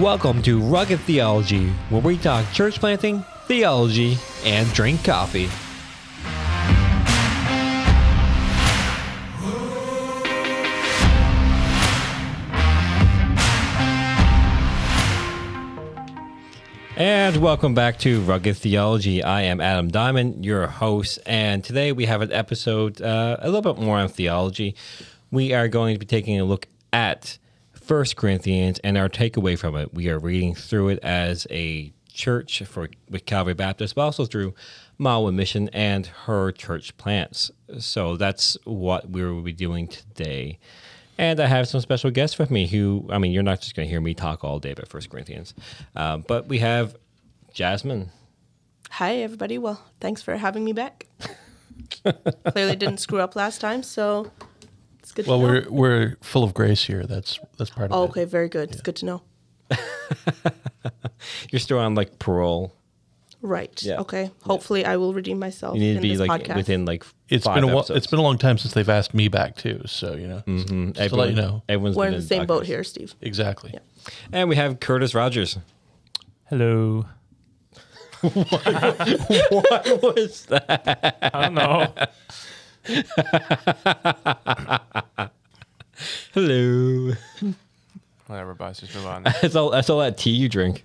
welcome to Rugged Theology, where we talk church planting, theology, and drink coffee. And welcome back to Rugged Theology. I am Adam Diamond, your host, and today we have an episode uh, a little bit more on theology. We are going to be taking a look at First Corinthians and our takeaway from it. We are reading through it as a church for with Calvary Baptist, but also through Mile One Mission and her church plants. So that's what we will be doing today. And I have some special guests with me who, I mean, you're not just going to hear me talk all day about First Corinthians, um, but we have Jasmine. Hi, everybody. Well, thanks for having me back. Clearly didn't screw up last time, so it's good Well, to know. we're we're full of grace here. That's that's part of Oh, it. okay, very good. It's good to know. You're still on like parole. Right. Yeah. Okay. Hopefully, I will redeem myself You need to in be like podcast. within like It's five been a while, it's been a long time since they've asked me back too. So you know, Mhm. just to let you know Everyone's We're in the same boat here, Steve. exactly. Yeah. And we have Curtis Rogers. Hello. what was that? I don't know. Hello. Whatever, boss. Just move on. That's all. That's all that tea you drink.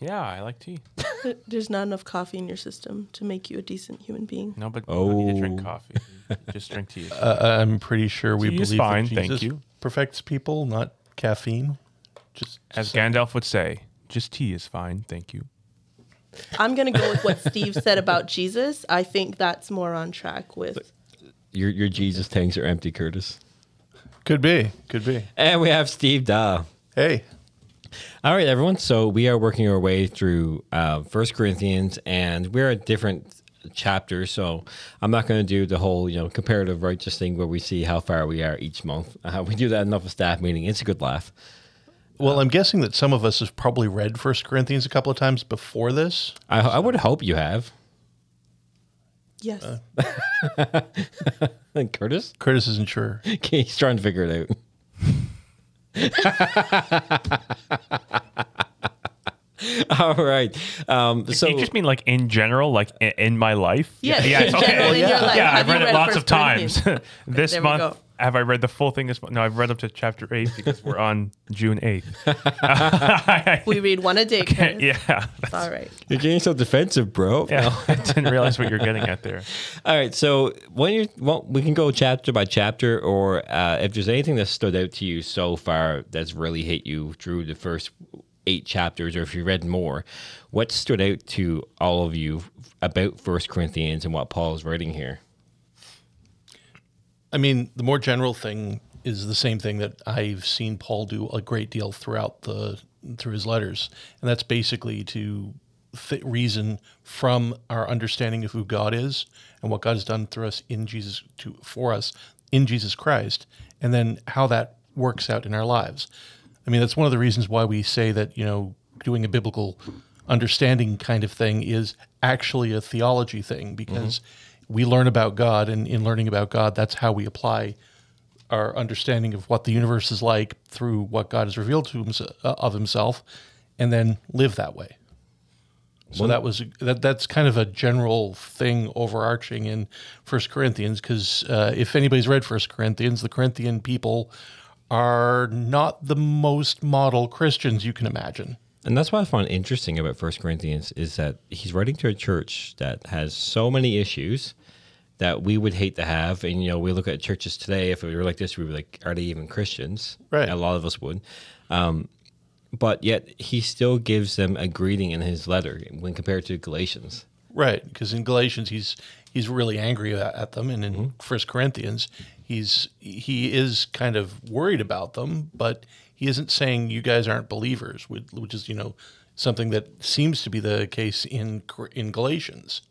yeah, I like tea. There's not enough coffee in your system to make you a decent human being. No, but oh. need to drink Oh. coffee. Just drink tea. Uh, I'm pretty sure we Tea is believe fine, that thank you. perfects people, not caffeine. Just As Gandalf would say, just tea is fine. Thank you. I'm going to go with what Steve said about Jesus. I think that's more on track with. Your your Jesus tanks are empty, Curtis. could be, could be. And we have Steve Da. Hey, All right, everyone. So we are working our way through uh, First Corinthians, and we're at different chapters. So I'm not going to do the whole, you know, comparative righteous thing where we see how far we are each month. Uh, we do that enough of staff meeting. It's a good laugh. Well, I'm guessing that some of us have probably read First Corinthians a couple of times before this. I, I would hope you have. Yes. And Curtis, Curtis isn't sure. he's trying to figure it out. All right. Um, so Do you just mean like in general, like i- in my life? Yes, Yeah. in general in your life. Yeah, I've you read it lots of times. this There we month, go. Have I read the full thing this month? No, I've read up to chapter eight because we're on June eighth. We read one a day. Curtis. yeah. All right. you're getting so defensive, bro. Yeah. I didn't realize what you're getting at there. All right, so when you well, we can go chapter by chapter, or uh, if there's anything that stood out to you so far that's really hit you through the first eight chapters, or if you read more, what stood out to all of you about First Corinthians and what Paul is writing here? I mean, the more general thing is the same thing that I've seen Paul do a great deal throughout the through his letters, and that's basically to th- reason from our understanding of who God is and what God has done through us in Jesus to for us in Jesus Christ, and then how that works out in our lives. I mean, that's one of the reasons why we say that you know doing a biblical understanding kind of thing is actually a theology thing because mm-hmm. We learn about God, and in learning about God, that's how we apply our understanding of what the universe is like through what God has revealed to himself, uh, of Himself, and then live that way. So that was that. That's kind of a general thing, overarching in First Corinthians. Because uh, if anybody's read First Corinthians, the Corinthian people are not the most model Christians you can imagine. And that's what I find interesting about First Corinthians is that he's writing to a church that has so many issues that we would hate to have. And you know, we look at churches today. If we were like this, we would be like, are they even Christians? Right. A lot of us would. Um, but yet he still gives them a greeting in his letter when compared to Galatians. Right, because in Galatians he's he's really angry at, them, and in Mm-hmm. First Corinthians he's he is kind of worried about them, but he isn't saying you guys aren't believers, which, which is you know something that seems to be the case in in Galatians.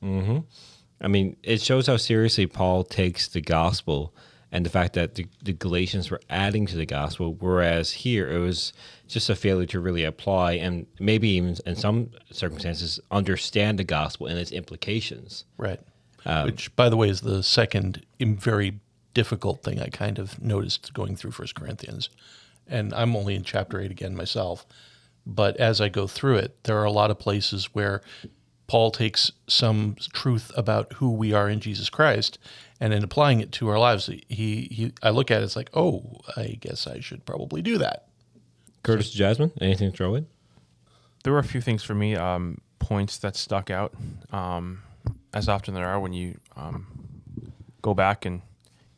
I mean, it shows how seriously Paul takes the gospel and the fact that the, the Galatians were adding to the gospel, whereas here it was just a failure to really apply and maybe even in some circumstances understand the gospel and its implications. Right. Um, Which, by the way, is the second very difficult thing I kind of noticed going through First Corinthians. And I'm only in chapter eight again myself. But as I go through it, there are a lot of places where Paul takes some truth about who we are in Jesus Christ, and in applying it to our lives, he, he I look at it, it's like, oh, I guess I should probably do that. Curtis Jasmine, anything to throw in? There were a few things for me, um, points that stuck out, um, as often there are when you um, go back and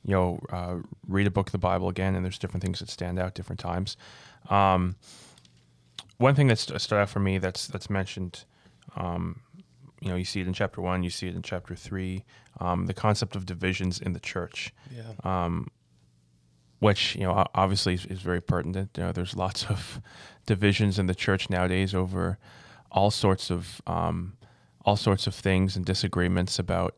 you know uh, read a book of the Bible again, and there's different things that stand out different times. Um, one thing that st- stood out for me that's that's mentioned, um, you know, you see it in chapter one, you see it in chapter three, um, the concept of divisions in the church. Yeah. which you know obviously is, is very pertinent. You know, there's lots of divisions in the church nowadays over all sorts of um, all sorts of things and disagreements about.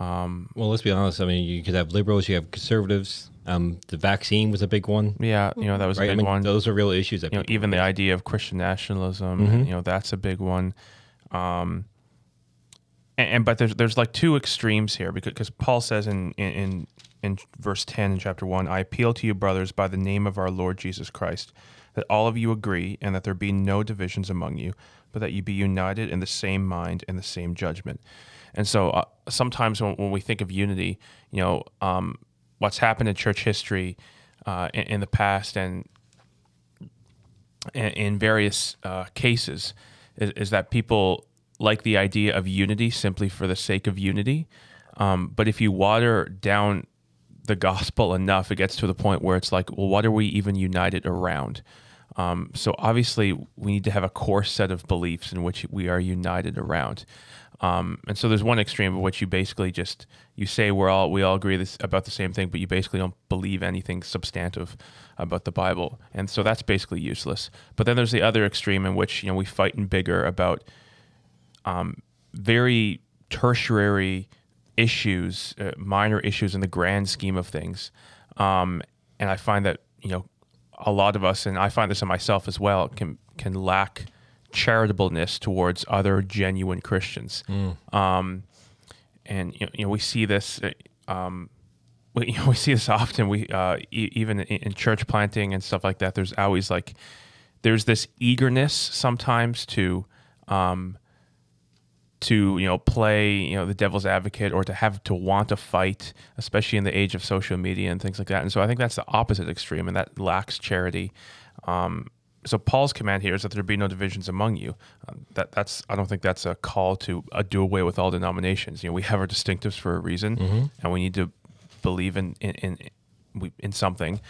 Um, Well, let's be honest. I mean, you could have liberals, you have conservatives. Um, the vaccine was a big one, yeah, you know that was right? a I big mean, one. those are real issues. That you know, even the face. idea of Christian nationalism, Mhm. you know, that's a big one. Um, and, and but there's there's like two extremes here because cause Paul says in, in in in verse ten in chapter one, I appeal to you, brothers, by the name of our Lord Jesus Christ, that all of you agree and that there be no divisions among you, but that you be united in the same mind and the same judgment. And so uh, sometimes when, when we think of unity, you know, um, what's happened in church history uh, in, in the past and in, various uh, cases is, is that people like the idea of unity simply for the sake of unity. Um, but if you water down the gospel enough, it gets to the point where it's like, well, what are we even united around? Um, so obviously, we need to have a core set of beliefs in which we are united around. Um, and so there's one extreme of which you basically just you say we're all we all agree this about the same thing, but you basically don't believe anything substantive about the Bible, and so that's basically useless. But then there's the other extreme in which you know we fight and bigger about um, very tertiary issues, uh, minor issues in the grand scheme of things. Um, and I find that you know a lot of us, and I find this in myself as well, can can lack charitableness towards other genuine Christians. Um, and you know, you know, we see this. uh, Um, we, you know, we see this often. We uh, e- even in, in church planting and stuff like that. There's always like there's this eagerness sometimes to um, to you know play you know the devil's advocate or to have to want to fight especially in the age of social media and things like that. And so i think that's the opposite extreme and that lacks charity. Um, so paul's command here is that there be no divisions among you. Uh, that that's i don't think that's a call to uh, do away with all denominations. You know we have our distinctives for a reason and we need to believe in in in, we- in something.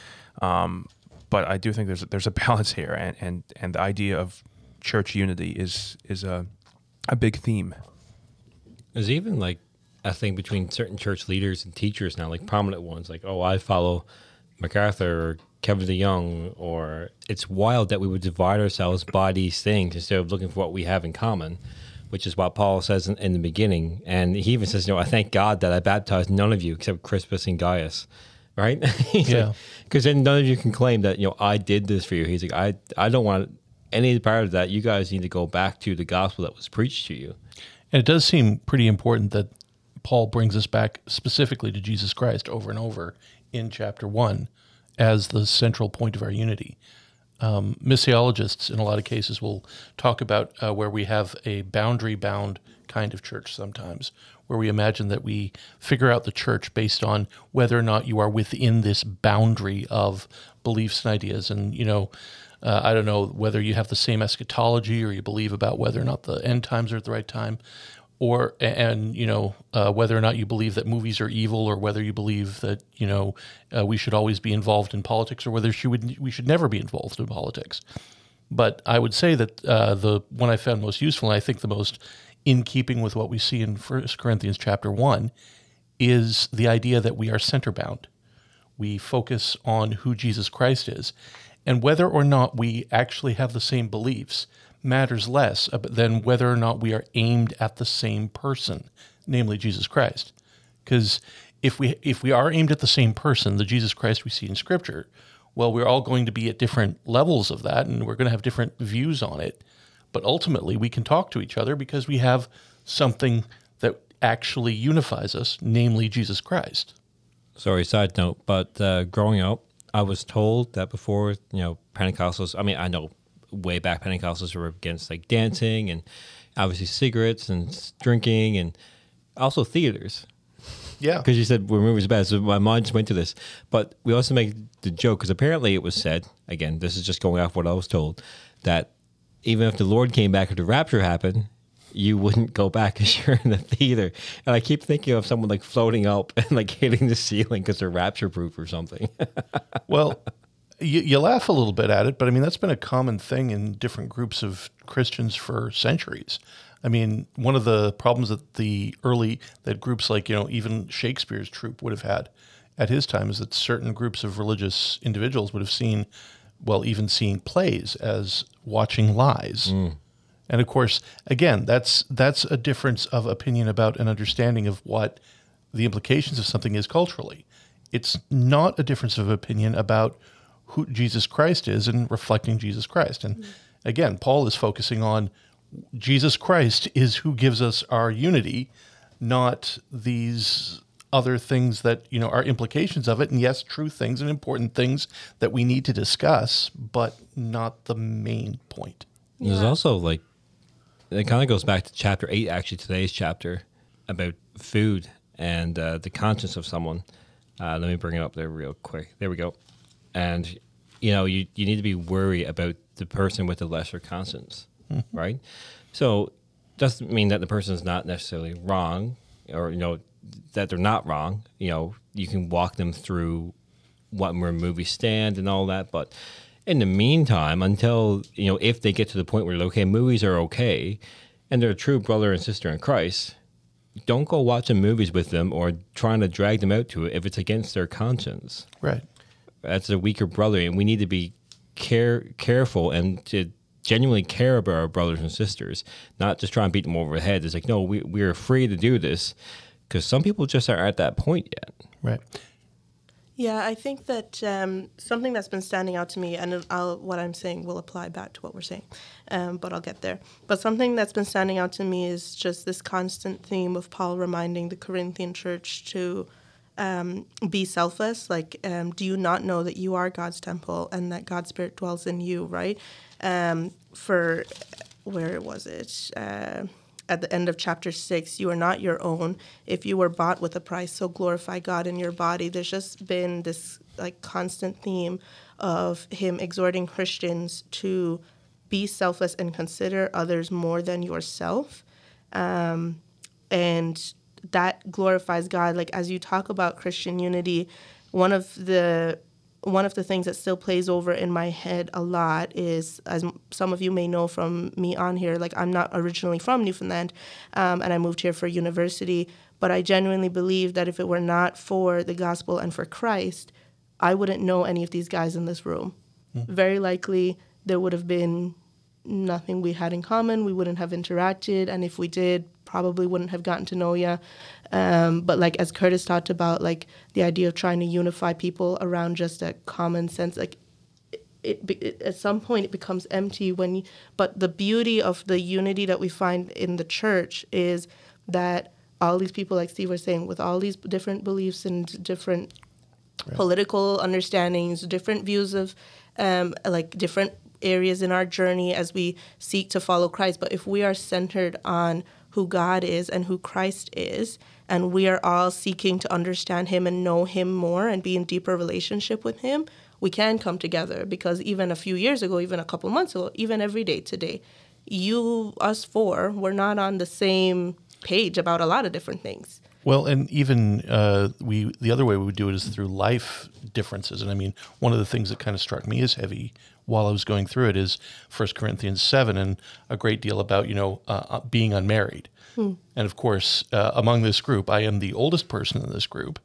Um, but i do think there's there's a balance here and and and the idea of church unity is is a a big theme. There's even like a thing between certain church leaders and teachers now, like prominent ones, like, oh, I follow MacArthur or Kevin DeYoung, or it's wild that we would divide ourselves by these things instead of looking for what we have in common, which is what Paul says in, in the beginning. And he even says, you know, I thank God that I baptized none of you except Crispus and Gaius. Right? Yeah. Because then none of you can claim that, you know, I did this for you. He's like, I, I don't want any part of that. You guys need to go back to the gospel that was preached to you. And it does seem pretty important that Paul brings us back specifically to Jesus Christ over and over in chapter one as the central point of our unity. Um, missiologists, in a lot of cases, will talk about uh, where we have a boundary bound kind of church sometimes, where we imagine that we figure out the church based on whether or not you are within this boundary of beliefs and ideas. And, you know, uh, I don't know whether you have the same eschatology or you believe about whether or not the end times are at the right time, or and you know uh, whether or not you believe that movies are evil, or whether you believe that you know uh, we should always be involved in politics, or whether she would, we should never be involved in politics. But I would say that uh, the one I found most useful, and I think the most in keeping with what we see in First Corinthians chapter one, is the idea that we are center bound we focus on who Jesus Christ is. And whether or not we actually have the same beliefs matters less than whether or not we are aimed at the same person, namely Jesus Christ. Because if we if we are aimed at the same person, the Jesus Christ we see in Scripture, well, we're all going to be at different levels of that, and we're going to have different views on it. But ultimately, we can talk to each other because we have something that actually unifies us, namely Jesus Christ. Sorry, side note, but uh, growing up, I was told that before, you know, Pentecostals. I mean, I know way back Pentecostals were against like dancing and obviously cigarettes and drinking and also theaters Yeah. because you said we're movies bad. So my mind just went to this. But we also make the joke because apparently it was said again. This is just going off what I was told that even if the Lord came back or the rapture happened, you wouldn't go back because you're in the theater. And I keep thinking of someone like floating up and like hitting the ceiling because they're rapture proof or something. Well, you, you laugh a little bit at it, but I mean, that's been a common thing in different groups of Christians for centuries. I mean, one of the problems that the early, that groups like, you know, even Shakespeare's troupe would have had at his time is that certain groups of religious individuals would have seen, well, even seeing plays as watching lies. Mm. And of course, again, that's that's a difference of opinion about an understanding of what the implications of something is culturally. It's not a difference of opinion about who Jesus Christ is and reflecting Jesus Christ. And mm-hmm. again, Paul is focusing on Jesus Christ is who gives us our unity, not these other things that, you know, are implications of it. And yes, true things and important things that we need to discuss, but not the main point. There's also like it kind of goes back to chapter eight, actually today's chapter about food and uh, the conscience of someone. Uh, let me bring it up there real quick. There we go. And you know, you you need to be worried about the person with the lesser conscience, right? So doesn't mean that the person is not necessarily wrong, or you know that they're not wrong. You know, you can walk them through what where movies stand and all that. But in the meantime, until you know, if they get to the point where okay, movies are okay, and they're a true brother and sister in Christ, don't go watching movies with them or trying to drag them out to it if it's against their conscience. Right. That's a weaker brother, and we need to be care careful and to genuinely care about our brothers and sisters, not just try and beat them over the head. It's like no, we we're free to do this because some people just aren't at that point yet. Right. Yeah, I think that um, something that's been standing out to me, and I'll, what I'm saying will apply back to what we're saying, um, but I'll get there. But something that's been standing out to me is just this constant theme of Paul reminding the Corinthian church to um, be selfless. Like, um, do you not know that you are God's temple and that God's Spirit dwells in you, right? Um, for, where was it? Uh, at the end of chapter six, you are not your own. If you were bought with a price, so glorify God in your body. There's just been this like constant theme of him exhorting Christians to be selfless and consider others more than yourself. Um, and that glorifies God. Like as you talk about Christian unity, one of the one of the things that still plays over in my head a lot is, as some of you may know from me on here, like I'm not originally from Newfoundland, um, and I moved here for university. But I genuinely believe that if it were not for the gospel and for Christ, I wouldn't know any of these guys in this room. Very likely, there would have been nothing we had in common. We wouldn't have interacted, and if we did, probably wouldn't have gotten to know you. Um, but like as Curtis talked about, like the idea of trying to unify people around just a common sense, like it, it, it at some point it becomes empty when. You, but the beauty of the unity that we find in the church is that all these people, like Steve was saying, with all these different beliefs and different political understandings, different views of um, like different areas in our journey as we seek to follow Christ. But if we are centered on who God is and who Christ is, and we are all seeking to understand Him and know Him more and be in deeper relationship with Him, we can come together. Because even a few years ago, even a couple months ago, even every day today, you, us four, were not on the same page about a lot of different things. Well, and even uh, we the other way we would do it is through life differences. And I mean, one of the things that kind of struck me as heavy while I was going through it is First Corinthians seven, and a great deal about you know uh, uh, being unmarried. And of course, uh, among this group, I am the oldest person in this group,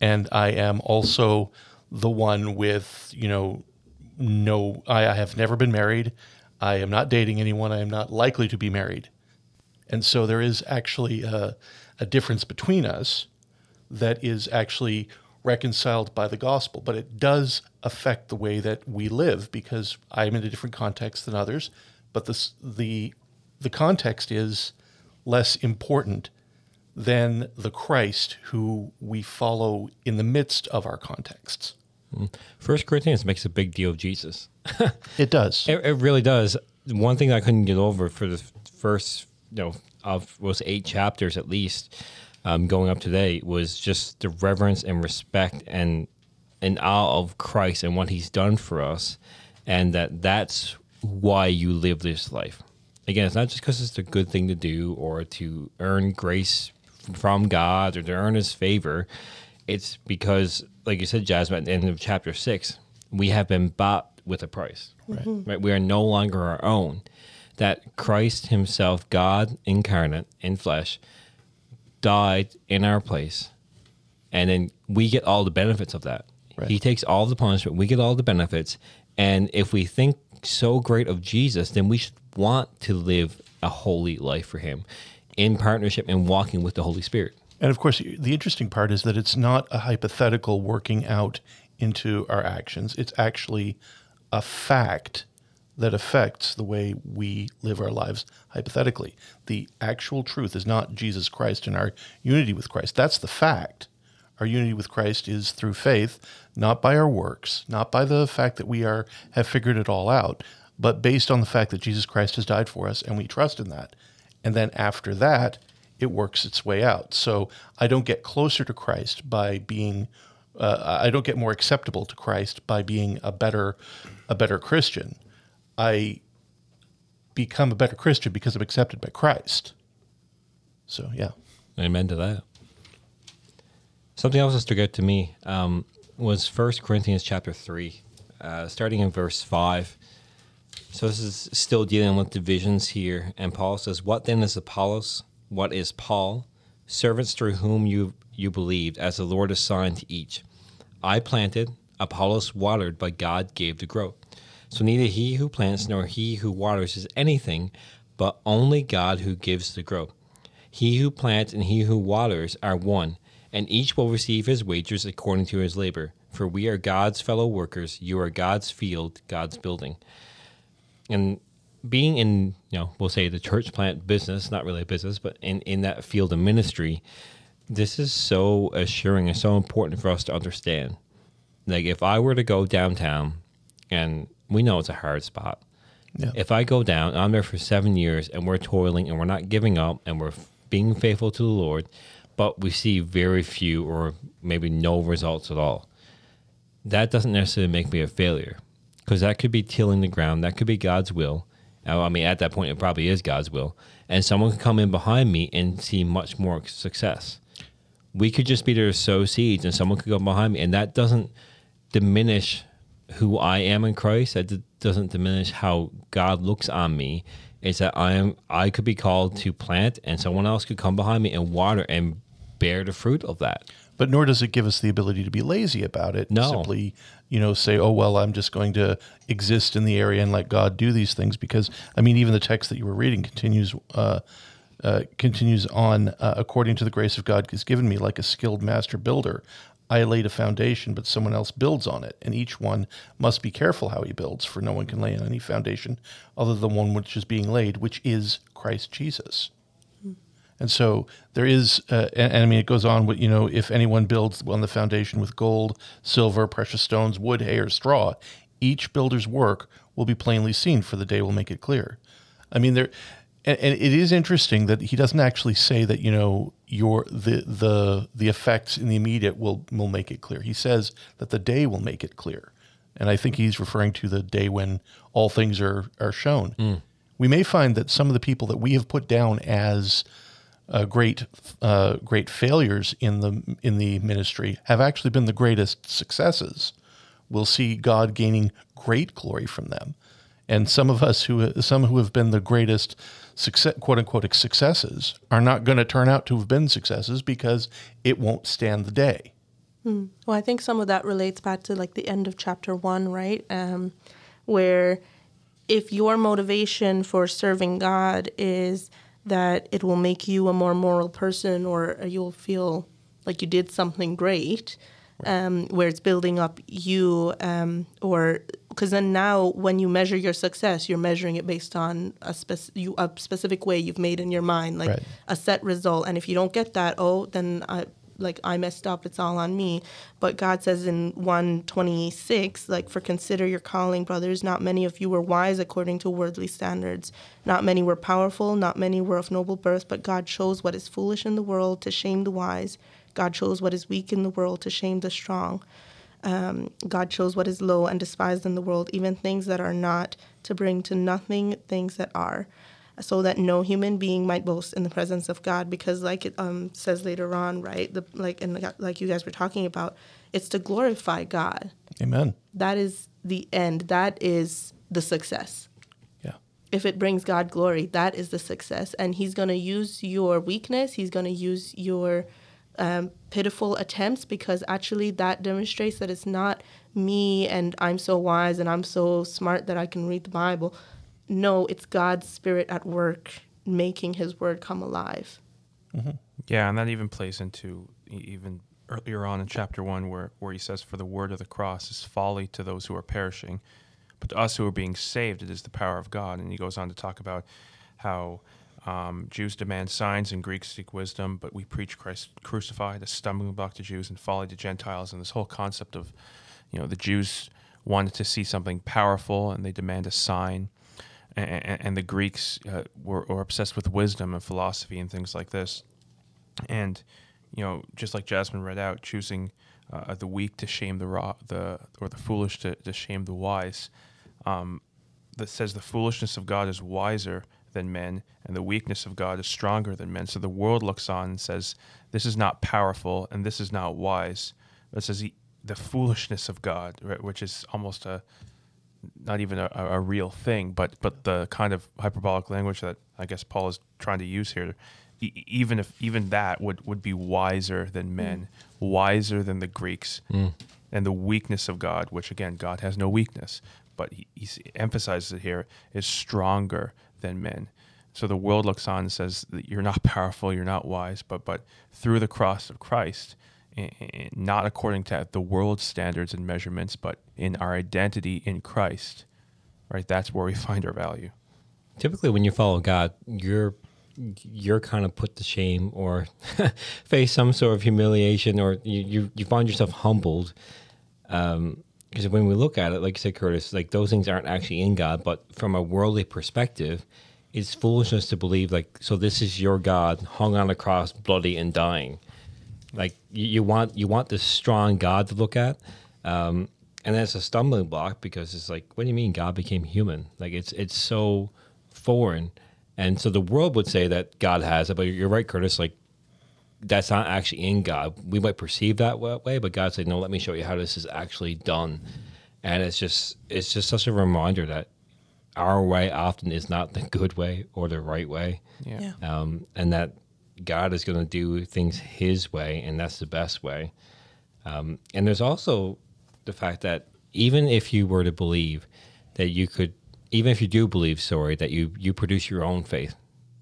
and I am also the one with you know no. I, I have never been married. I am not dating anyone. I am not likely to be married. And so there is actually a, a difference between us that is actually reconciled by the gospel, but it does affect the way that we live because I'm in a different context than others. But this, the the context is less important than the Christ who we follow in the midst of our contexts. Hmm. First Corinthians makes a big deal of Jesus. It does. It, it really does. One thing I couldn't get over for the first, you know, of was eight chapters at least, um, going up today was just the reverence and respect and and awe of Christ and what He's done for us, and that that's why you live this life. Again, it's not just because it's a good thing to do or to earn grace from God or to earn His favor. It's because, like you said, Jasmine, at the end of chapter six, we have been bought with a price. Right. right. We are no longer our own. That Christ Himself, God incarnate in flesh, died in our place, and then we get all the benefits of that. Right. He takes all the punishment, we get all the benefits, and if we think so great of Jesus, then we should want to live a holy life for Him in partnership and walking with the Holy Spirit. And of course, the interesting part is that it's not a hypothetical working out into our actions. It's actually a fact that affects the way we live our lives hypothetically. The actual truth is not Jesus Christ and our unity with Christ. That's the fact. Our unity with Christ is through faith, not by our works, not by the fact that we are have figured it all out, but based on the fact that Jesus Christ has died for us and we trust in that. And then after that, it works its way out. So I don't get closer to Christ by being uh, I don't get more acceptable to Christ by being a better a better Christian. I become a better Christian because I'm accepted by Christ. So yeah, amen to that. Something else that stuck out to me um, was First Corinthians chapter three, uh, starting in verse five. So this is still dealing with divisions here, and Paul says, "What then is Apollos? What is Paul? Servants through whom you you believed, as the Lord assigned to each. I planted, Apollos watered, but God gave the growth. So neither he who plants nor he who waters is anything, but only God who gives the growth. He who plants and he who waters are one, and each will receive his wages according to his labor. For we are God's fellow workers, you are God's field, God's building. And being in, you know, we'll say the church plant business, not really a business, but in, in that field of ministry, this is so assuring and so important for us to understand. Like if I were to go downtown, and we know it's a hard spot. Yeah. If I go down, I'm there for seven years, and we're toiling, and we're not giving up, and we're being faithful to the Lord, but we see very few or maybe no results at all. That doesn't necessarily make me a failure, because that could be tilling the ground. That could be God's will. I mean, at that point, it probably is God's will, and someone could come in behind me and see much more success we could just be there to sow seeds and someone could go behind me and that doesn't diminish who I am in Christ. That doesn't diminish how God looks on me. It's that I am I could be called to plant and someone else could come behind me and water and bear the fruit of that. But nor does it give us the ability to be lazy about it. No. Simply, you know, say, oh, well, I'm just going to exist in the area and let God do these things. Because, I mean, even the text that you were reading continues uh, uh, continues on, uh, according to the grace of God has given me, like a skilled master builder. I laid a foundation, but someone else builds on it, and each one must be careful how he builds, for no one can lay on any foundation other than one which is being laid, which is Christ Jesus. And so there is, uh, and, and, I mean, it goes on with, you know, if anyone builds on the foundation with gold, silver, precious stones, wood, hay, or straw, each builder's work will be plainly seen, for the day will make it clear. I mean, there, and, and, it is interesting that he doesn't actually say that you know your the the the effects in the immediate will will make it clear. He says that the day will make it clear, and I think he's referring to the day when all things are are shown. Mm. We may find that some of the people that we have put down as uh, great uh, great failures in the in the ministry have actually been the greatest successes. We'll see God gaining great glory from them, and some of us who some who have been the greatest success, quote unquote successes are not going to turn out to have been successes because it won't stand the day. Hmm. Well, I think some of that relates back to like the end of chapter one, right? Um, where if your motivation for serving God is that it will make you a more moral person or you'll feel like you did something great, um, where it's building up you um, or because then now when you measure your success you're measuring it based on a, spec- you, a specific way you've made in your mind like right. a set result and if you don't get that oh then I, like I messed up, it's all on me. But God says in 126, like, for consider your calling, brothers. Not many of you were wise according to worldly standards. Not many were powerful, not many were of noble birth, but God chose what is foolish in the world to shame the wise. God chose what is weak in the world to shame the strong. Um, God chose what is low and despised in the world, even things that are not, to bring to nothing things that are so that no human being might boast in the presence of God. Because, like it um, says later on, right? The like and like you guys were talking about, it's to glorify God. Amen. That is the end. That is the success. Yeah. If it brings God glory, that is the success. And He's going to use your weakness. He's going to use your um, pitiful attempts because actually that demonstrates that it's not me and I'm so wise and I'm so smart that I can read the Bible no, it's God's Spirit at work making His Word come alive. Mm-hmm. Yeah, and that even plays into even earlier on in chapter one, where where He says, "For the word of the cross is folly to those who are perishing, but to us who are being saved, it is the power of God." And He goes on to talk about how. Um, Jews demand signs and Greeks seek wisdom, but we preach Christ crucified, a stumbling block to Jews and folly to Gentiles. And this whole concept of, you know, the Jews wanted to see something powerful and they demand a sign and, the Greeks uh, were, were, obsessed with wisdom and philosophy and things like this. And you know, just like Jasmine read out, choosing uh, the weak to shame the raw, the or the foolish to, to shame the wise. Um, that says the foolishness of God is wiser than men, and the weakness of God is stronger than men. So the world looks on and says, "This is not powerful, and this is not wise." But it says the foolishness of God, right, which is almost a not even a, a, real thing, but but the kind of hyperbolic language that I guess Paul is trying to use here, e- even if even that would would be wiser than men, mm. wiser than the Greeks, mm. and the weakness of God, which again God has no weakness, but he, he emphasizes it here, is stronger than men. So the world looks on and says that you're not powerful, you're not wise, but but through the cross of Christ, not according to the world's standards and measurements, but in our identity in Christ, right? That's where we find our value. Typically, when you follow God, you're you're kind of put to shame or face some sort of humiliation, or you you, you find yourself humbled. Um, because when we look at it, like you said, Curtis, like those things aren't actually in God, but from a worldly perspective, it's foolishness to believe like so. This is your God hung on a cross, bloody and dying like you, you, want you want this strong God to look at, um, and that's a stumbling block because it's like, what do you mean God became human? Like it's it's so foreign, and so the world would say that God has it, but you're right, Curtis. Like that's not actually in God. We might perceive that way, but God said, "No, let me show you how this is actually done." And it's just it's just such a reminder that our way often is not the good way or the right way. Yeah. Um, and that God is going to do things His way, and that's the best way. Um, and there's also the fact that even if you were to believe that you could, even if you do believe, sorry, that you you produce your own faith.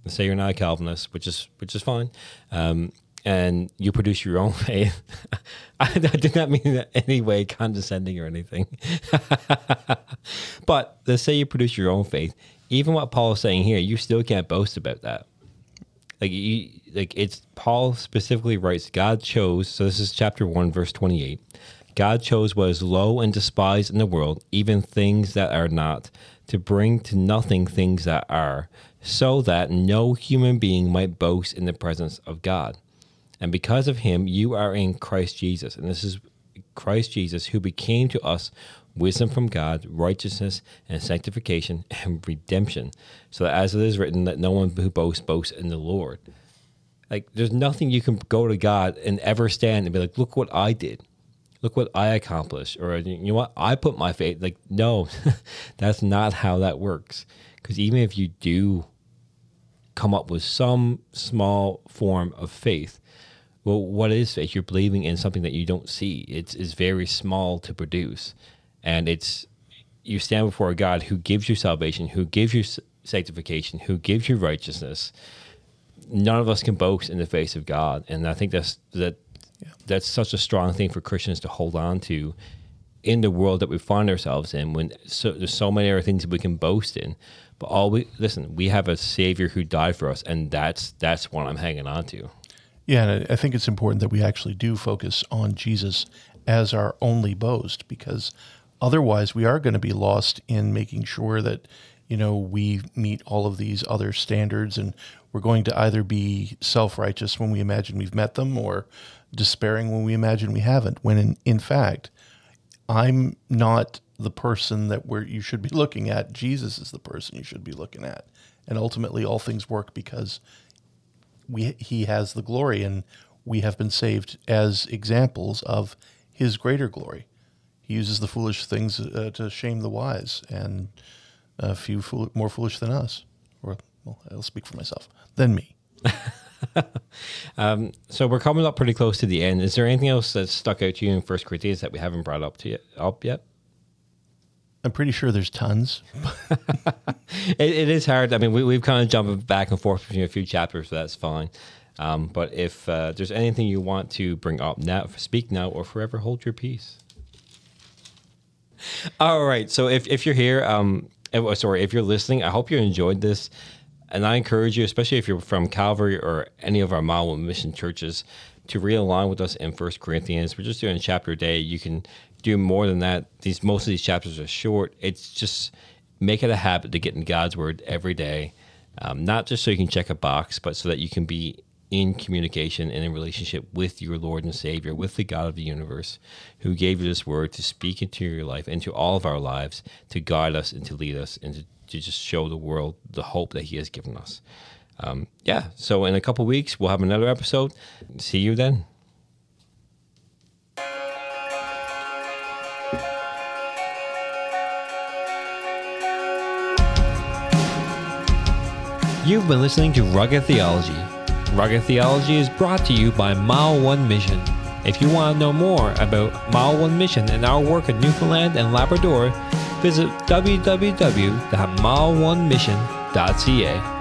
Let's say you're not a Calvinist, which is which is fine, um, and you produce your own faith. I, I did not mean that any way condescending or anything. but let's say you produce your own faith. Even what Paul is saying here, you still can't boast about that like you, like it's Paul specifically writes God chose so this is chapter 1 verse 28 God chose what is low and despised in the world even things that are not to bring to nothing things that are so that no human being might boast in the presence of God and because of him you are in Christ Jesus and this is Christ Jesus who became to us wisdom from God, righteousness and sanctification and redemption. So that as it is written, that no one who boasts boasts in the Lord. Like there's nothing you can go to God and ever stand and be like, look what I did. Look what I accomplished. Or you know what? I put my faith like, no, that's not how that works. Because even if you do come up with some small form of faith, well, what is faith? You're believing in something that you don't see. It's, it's very small to produce and it's you stand before a God who gives you salvation, who gives you sanctification, who gives you righteousness. None of us can boast in the face of God, and I think that's that. Yeah. That's such a strong thing for Christians to hold on to in the world that we find ourselves in. When so, there's so many other things that we can boast in, but all we listen, we have a Savior who died for us, and that's that's what I'm hanging on to. Yeah, and I think it's important that we actually do focus on Jesus as our only boast because otherwise we are going to be lost in making sure that you know we meet all of these other standards and we're going to either be self-righteous when we imagine we've met them or despairing when we imagine we haven't when in, in fact I'm not the person that where you should be looking at. Jesus is the person you should be looking at. And ultimately all things work because we he has the glory and we have been saved as examples of his greater glory he uses the foolish things uh, to shame the wise and a few fool- more foolish than us or well i'll speak for myself than me So we're coming up pretty close to the end. Is there anything else that's stuck out to you in First Corinthians that we haven't brought up to up yet? I'm pretty sure there's tons It, it is hard. I mean, we, we've kind of jumped back and forth between a few chapters, so that's fine. Um, but if uh, there's anything you want to bring up now, speak now or forever hold your peace. All right. So if, if you're here, um, eh, well, sorry, if you're listening, I hope you enjoyed this. And I encourage you, especially if you're from Calvary or any of our Mile Mission churches, to realign with us in First Corinthians. We're just doing a chapter a day. You can do more than that. These most of these chapters are short. It's just make it a habit to get in God's Word every day, um, not just so you can check a box, but so that you can be in communication and in relationship with your Lord and Savior, with the God of the universe, who gave you this Word to speak into your life, into all of our lives, to guide us and to lead us, and to, to just show the world the hope that He has given us. Um, yeah. So in a couple weeks, we'll have another episode. See you then. You've been listening to Rugged Theology. Rugged Theology is brought to you by Mile One Mission. If you want to know more about Mile One Mission and our work in Newfoundland and Labrador, visit www.mileonemission.ca.